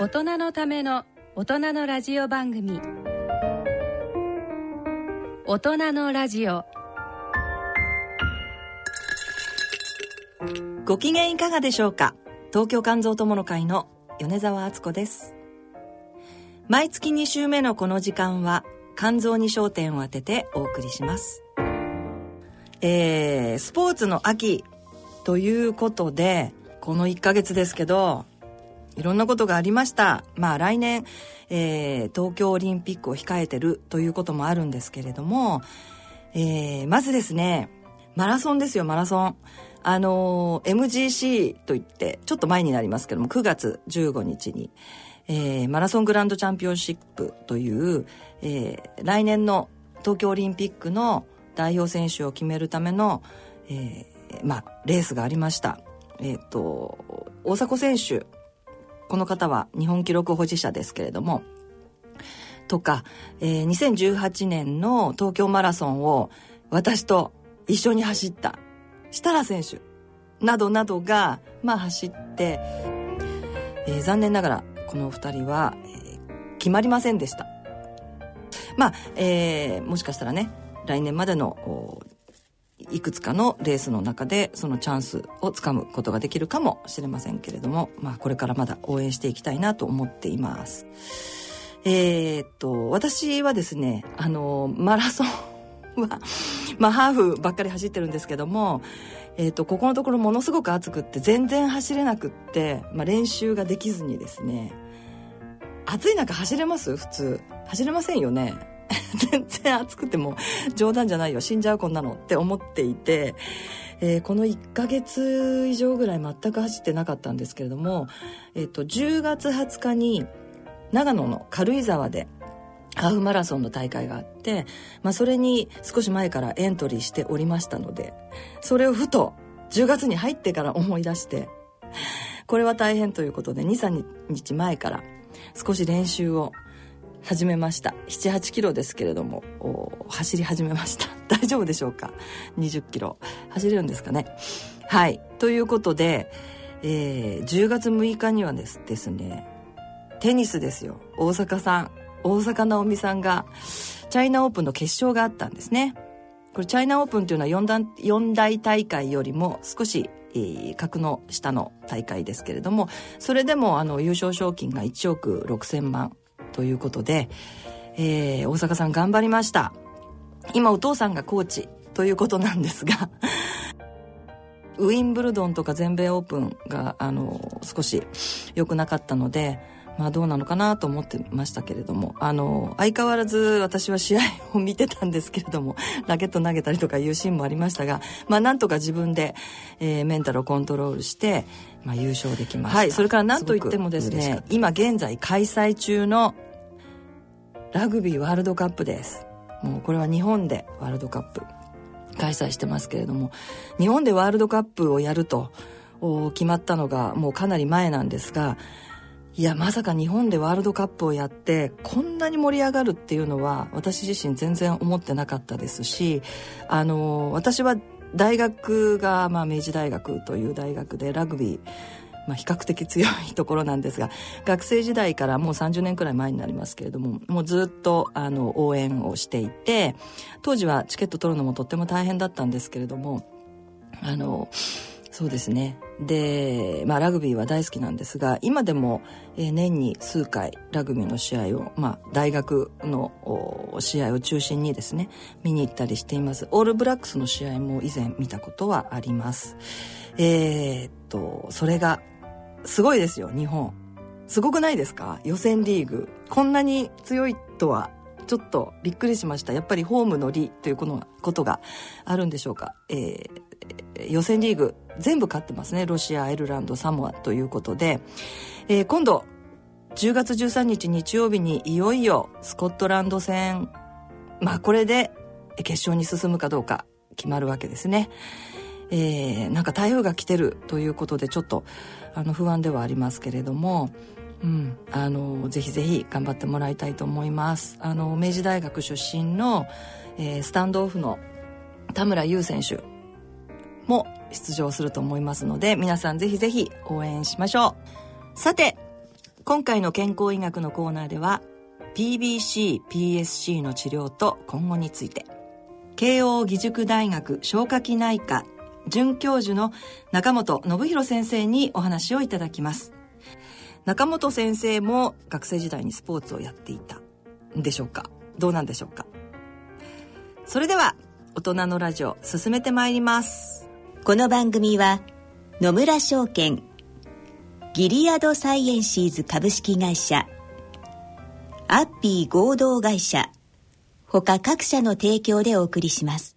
大人のための大人のラジオ番組。大人のラジオ。ご機嫌いかがでしょうか？東京肝臓友の会の米沢敦子です。毎月2週目のこの時間は肝臓に焦点を当ててお送りします。えー、スポーツの秋ということでこの1ヶ月ですけどいろんなことがありました。まあ来年、えー、東京オリンピックを控えてるということもあるんですけれども、えー、まずですね、マラソンですよ、マラソン。あのー、MGC といって、ちょっと前になりますけども、9月15日に、えー、マラソングランドチャンピオンシップという、えー、来年の東京オリンピックの代表選手を決めるための、えー、まあ、レースがありました。えっ、ー、と、大迫選手この方は日本記録保持者ですけれども、とか、えー、2018年の東京マラソンを私と一緒に走った設楽選手などなどが、まあ走って、えー、残念ながらこの二人は、えー、決まりませんでした。まあ、えー、もしかしたらね、来年までのいくつかのレースの中でそのチャンスをつかむことができるかもしれませんけれども、まあこれからまだ応援していきたいなと思っています。えー、っと、私はですね、あの、マラソンは、まあハーフばっかり走ってるんですけども、えー、っと、ここのところものすごく暑くって全然走れなくって、まあ練習ができずにですね、暑い中走れます？普通。走れませんよね。全然暑くても冗談じゃないよ死んじゃうこんなのって思っていて、えー、この1ヶ月以上ぐらい全く走ってなかったんですけれども、えっ、ー、と10月20日に長野の軽井沢でハーフマラソンの大会があって、まあ、それに少し前からエントリーしておりましたのでそれをふと10月に入ってから思い出してこれは大変ということで23日前から少し練習を始めました。78キロですけれども。走り始めました。大丈夫でしょうか？20キロ。走れるんですかね？はい。ということで、えー、10月6日にはですですねテニスですよ。大阪さん大坂なおみさんがチャイナオープンの決勝があったんですね。これチャイナオープンというのは 4, 段4大大会よりも少し、格の下の大会ですけれども、それでもあの優勝賞金が1億6000万ということで、えー、大阪さん頑張りました。今お父さんがコーチということなんですがウィンブルドンとか全米オープンが、あの、少し良くなかったので、まあどうなのかなと思ってましたけれども、あの、相変わらず私は試合を見てたんですけれども、ラケット投げたりとかいうシーンもありましたが、まあなんとか自分で、えー、メンタルをコントロールして、まあ優勝できました。はい、それから何と言ってもですね、今現在開催中のラグビーワールドカップです。もうこれは日本でワールドカップ開催してますけれども、日本でワールドカップをやると決まったのがもうかなり前なんですが、いや、まさか日本でワールドカップをやって、こんなに盛り上がるっていうのは、私自身全然思ってなかったですし、あの、私は大学が、まあ、明治大学という大学でラグビー、まあ、比較的強いところなんですが、学生時代からもう30年くらい前になりますけれども、もうずっと、あの、応援をしていて、当時はチケット取るのもとっても大変だったんですけれども、あの、そうですね。で、まあラグビーは大好きなんですが、今でも、えー、年に数回ラグビーの試合を、まあ大学の試合を中心にですね、見に行ったりしています。オールブラックスの試合も以前見たことはあります。えー、っと、それが、すごいですよ、日本。すごくないですか？予選リーグ。こんなに強いとはちょっとびっくりしました。やっぱりホームの利ということがあるんでしょうか。えー、予選リーグ全部勝ってますね。ロシア、アイルランド、サモアということで、えー、今度、10月13日日曜日にいよいよスコットランド戦、まあこれで決勝に進むかどうか決まるわけですね。えー、なんか台風が来てるということでちょっとあの不安ではありますけれども、うん、あのぜひぜひ頑張ってもらいたいと思います。あの明治大学出身の、えー、スタンドオフの田村優選手も出場すると思いますので、皆さんぜひぜひ応援しましょう。さて、今回の健康医学のコーナーでは PBC、PSC の治療と今後について慶応義塾大学消化器内科准教授の中本信弘先生にお話をいただきます中本先生も学生時代にスポーツをやっていたんでしょうか？どうなんでしょうか？それでは大人のラジオ進めてまいります。この番組は野村証券ギリアドサイエンシーズ株式会社アッピー合同会社他各社の提供でお送りします。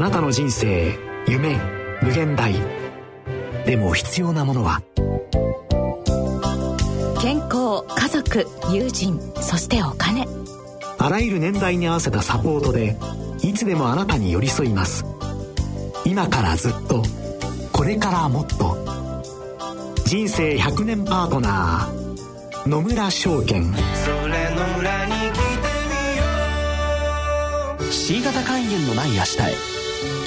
あなたの人生夢無限大。でも必要なものは？健康家族友人そしてお金。あらゆる年代に合わせたサポートでいつでもあなたに寄り添います。今からずっとこれからもっと。人生100年パートナー野村証券。C 型肝炎のない明日へ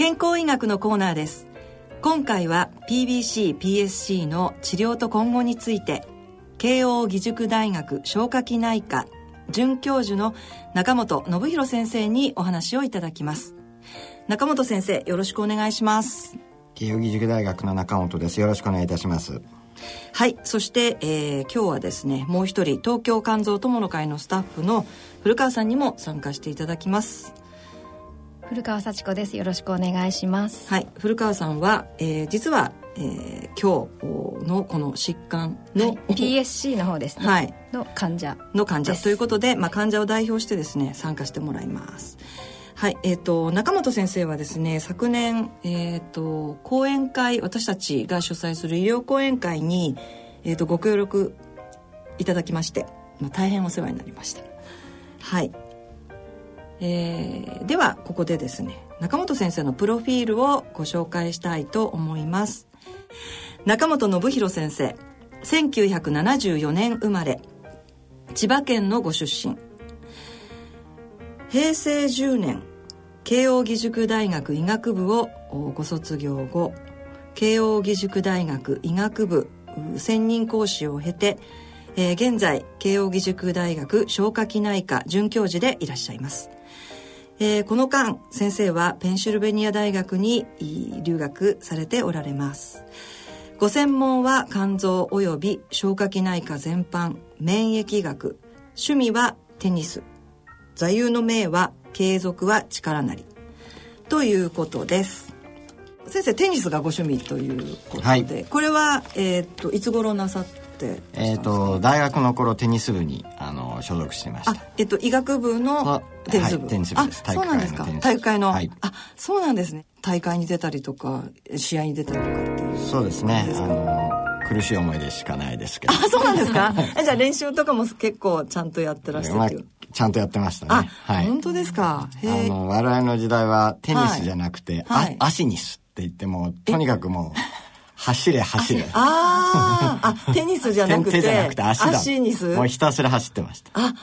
健康医学のコーナーです。今回は PBC、PSC の治療と今後について慶応義塾大学消化器内科准教授の中本信弘先生にお話をいただきます。中本先生よろしくお願いします。慶応義塾大学の中本です。よろしくお願いいたします。はいそして、えー、今日はですねもう一人東京肝臓友の会のスタッフの古川さんにも参加していただきます古川幸子です。よろしくお願いします。はい。古川さんは、えー、実は、えー、今日のこの疾患の、はい、PSC の方ですね、はい、の患者。の患者。ということで、まあ、患者を代表してですね参加してもらいます。はい。えーと、中本先生はですね昨年、えーと、講演会私たちが主催する医療講演会に、えーと、ご協力いただきまして、まあ、大変お世話になりました。はいえー、ではここでですね中本先生のプロフィールをご紹介したいと思います。中本信弘先生1974年生まれ千葉県のご出身。平成10年慶應義塾大学医学部をご卒業後慶應義塾大学医学部専任講師を経て、えー、現在慶應義塾大学消化器内科准教授でいらっしゃいます、えー、この間先生はペンシルベニア大学に留学されておられます。ご専門は肝臓及び消化器内科全般免疫学。趣味はテニス。座右の銘は継続は力なり。ということです。先生テニスがご趣味ということで、はい、これは、えーと、といつ頃なさってえっ、ー、と大学の頃テニス部にあの所属してました。あえっ、ー、と医学部のテニス部、はい、テニス部です。あそうなんですか。体育会の、はい、あそうなんですね。大会に出たりとか試合に出たりとかっていう。そうですね。あの苦しい思いでしかないですけど。あそうなんですか？じゃあ練習とかも結構ちゃんとやってらっしゃるちゃんとやってましたね。あ、はい、本当ですか？あの、我々の時代はテニスじゃなくて、はい、あアシニスって言っても、とにかくもう、走れ走れ。ああ、テニスじゃなくて、手じゃなくて足だ。アシニスもうひたすら走ってました。あ、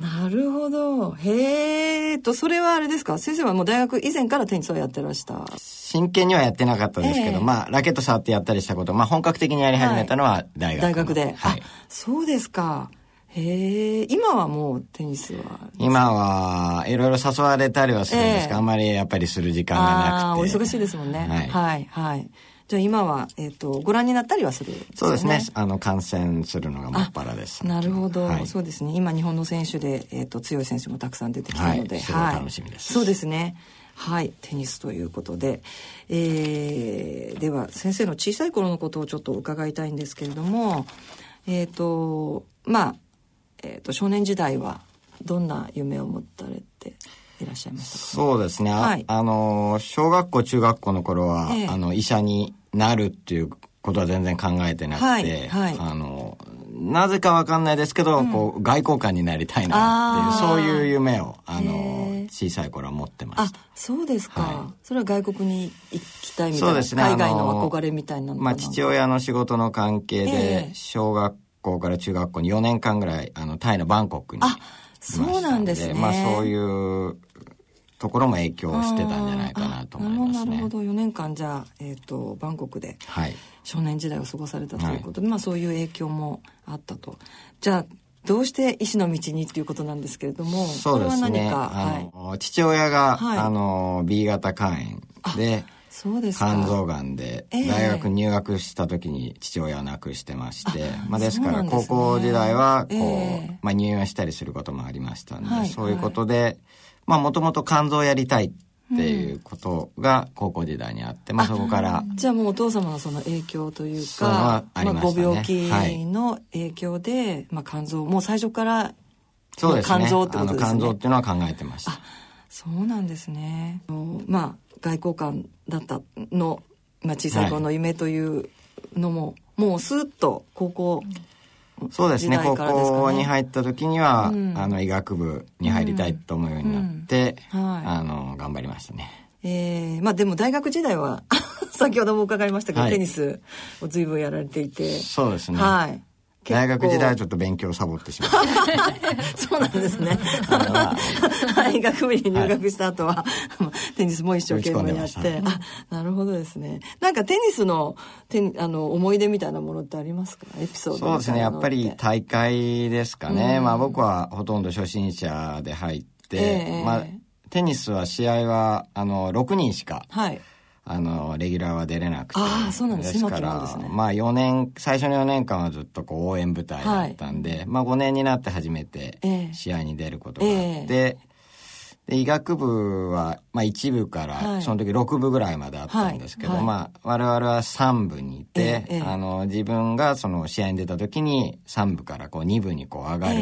なるほど。へえと、それはあれですか？先生はもう大学以前からテニスをやってらした。真剣にはやってなかったですけど、えー、まあ、ラケット触ってやったりしたこと、まあ、本格的にやり始めたのは大学、大学で。はい。そうですか。へえ今はもうテニスは？今はいろいろ誘われたりはするんですが、えー、あんまりやっぱりする時間がなくて。お忙しいですもんね。はい。はいはいじゃあ今は、えっ、ー、と、ご覧になったりはする、ね、そうですね。あの、観戦するのがもっぱらです。なるほど、はい、そうですね。今、日本の選手で、えっ、ー、と、強い選手もたくさん出てきたので。はい、楽しみです、そうですね。はい、テニスということで、えー、では先生の小さい頃のことをちょっと伺いたいんですけれども、えっ、ー、とまあ、えーと、少年時代はどんな夢を持たれていらっしゃいましたか？そうですね、はい、あの小学校中学校の頃は、えー、あの医者になるっていうことは全然考えてなくて、はいはい、あのなぜかわかんないですけど、うん、こう外交官になりたいなっていうそういう夢をあの小さい頃は持ってました。あそうですか、はい、それは外国に行きたいみたいな、ね、海外の憧れみたいなのまあ、父親の仕事の関係で小学校から中学校に4年間ぐらいあのタイのバンコクにあそうなんですね。まあそういうところも影響してたんじゃないかなと思いますね。なるほど4年間じゃあ、えーと、バンコクで少年時代を過ごされたということで、はい、まあそういう影響もあったと。じゃあどうして医師の道にっていうことなんですけれどもそうですね。あの、はい、父親が、はい、あの B 型肝炎でそうです肝臓がんで、大学入学した時に父親を亡くしてまして、まあ、ですから高校時代はこう、えー、まあ、入院したりすることもありましたんで、はい、そういうことで、まあもともと肝臓やりたいっていうことが高校時代にあって、まあそこから。じゃあもうお父様のその影響というか、あまあ、ご病気の影響で、はい、まあ肝臓、もう最初からそうですね。肝臓ってことですね。肝臓っていうのは考えてました。そうなんですね。まあ外交官だったの、まあ小さい頃の夢というのも、はい、もうスッと高校、そうですね、ね、高校に入った時には、うん、あの医学部に入りたいと思うようになって、うんうん。はい、あの頑張りましたね。えー、まあでも大学時代は 先ほども伺いましたけど、はい、テニスを随分やられていて。そうですね。はい大学時代はちょっと勉強をサボってしまった。そうなんですね。はい、学部に入学した後は、はい、テニスも一生懸命やって。あ、なるほどですね。なんかテニスの、テあの、思い出みたいなものってありますか？エピソードそうですね。やっぱり大会ですかね。うん、まあ僕はほとんど初心者で入って、えー、まあテニスは試合は、あの、6人しか。はい。あの、レギュラーは出れなくて。ああ、そうなんですですから、ね、まあ4年、最初の4年間はずっとこう応援部隊だったんで、はい、まあ5年になって初めて試合に出ることがあって、えー、で、医学部は、まあ一部から、その時6部ぐらいまであったんですけど、はい。はい、まあ我々は3部にいて、えー、あの、自分がその試合に出た時に3部からこう2部にこう上がる、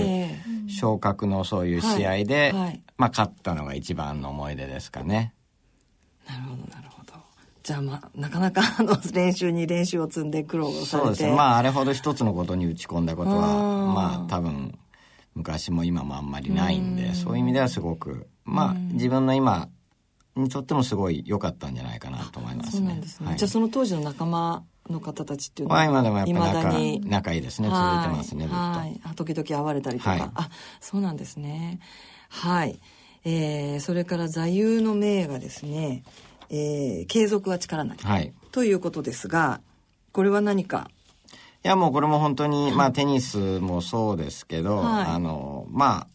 昇格のそういう試合で、まあ勝ったのが一番の思い出ですかね。なるほど、なるほど。じゃあまあなかなかあの練習に練習を積んで苦労されてそうですねまああれほど一つのことに打ち込んだことはまあ多分昔も今もあんまりないんでそういう意味ではすごくまあ自分の今にとってもすごい良かったんじゃないかなと思いますね。そうなんですね。はい、じゃあその当時の仲間の方たちっていうのは今でもやっぱ仲仲いいですね続いてますねずっと。はい。時々会われたりとか、はい、あそうなんですね。はい。えー、それから座右の銘がですねえー、継続は力なり、はい、ということですがこれは何か？いやもうこれも本当に、まあテニスもそうですけど、はい、あのまあ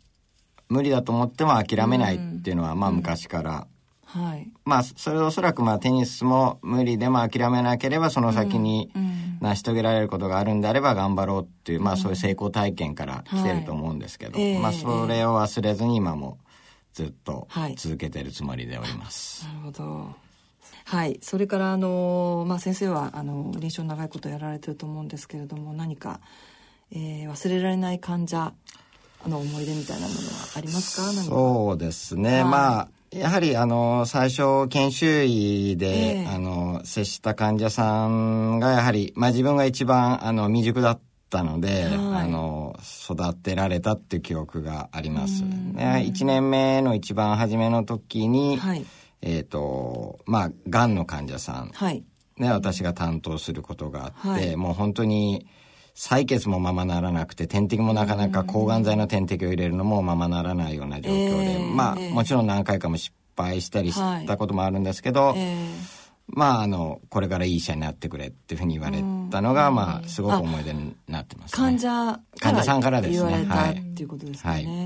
無理だと思っても諦めないっていうのは、まあ昔から、うん、はい、まあそれおそらくまあテニスも無理でも諦めなければその先に成し遂げられることがあるんであれば頑張ろうっていう、まあそういう成功体験から来てると思うんですけど、はい、まあそれを忘れずに今もずっと続けてるつもりでおります。なるほどはい、それからあの、まあ、先生はあの臨床長いことやられてると思うんですけれども何か、えー、忘れられない患者の思い出みたいなものはありますか？そうですね、はい、まあやはりあの最初研修医で、えー、あの接した患者さんがやはり、まあ、自分が一番あの未熟だったので、はい、あの育てられたっていう記憶があります。ね、1年目の一番初めの時に、はいえっ、ー、と、まあ、がんの患者さん、はい、ね、私が担当することがあって、はい、もう本当に、採血もままならなくて、点滴もなかなか抗がん剤の点滴を入れるのもままならないような状況で、えー、まあ、もちろん何回かも失敗したりしたこともあるんですけど、えー、まあ、あの、これからいい医者になってくれっていうふうに言われたのが、まあ、すごく思い出になってます、ね。患者患者さんからですね。言われたはい。っていうことですかね。はい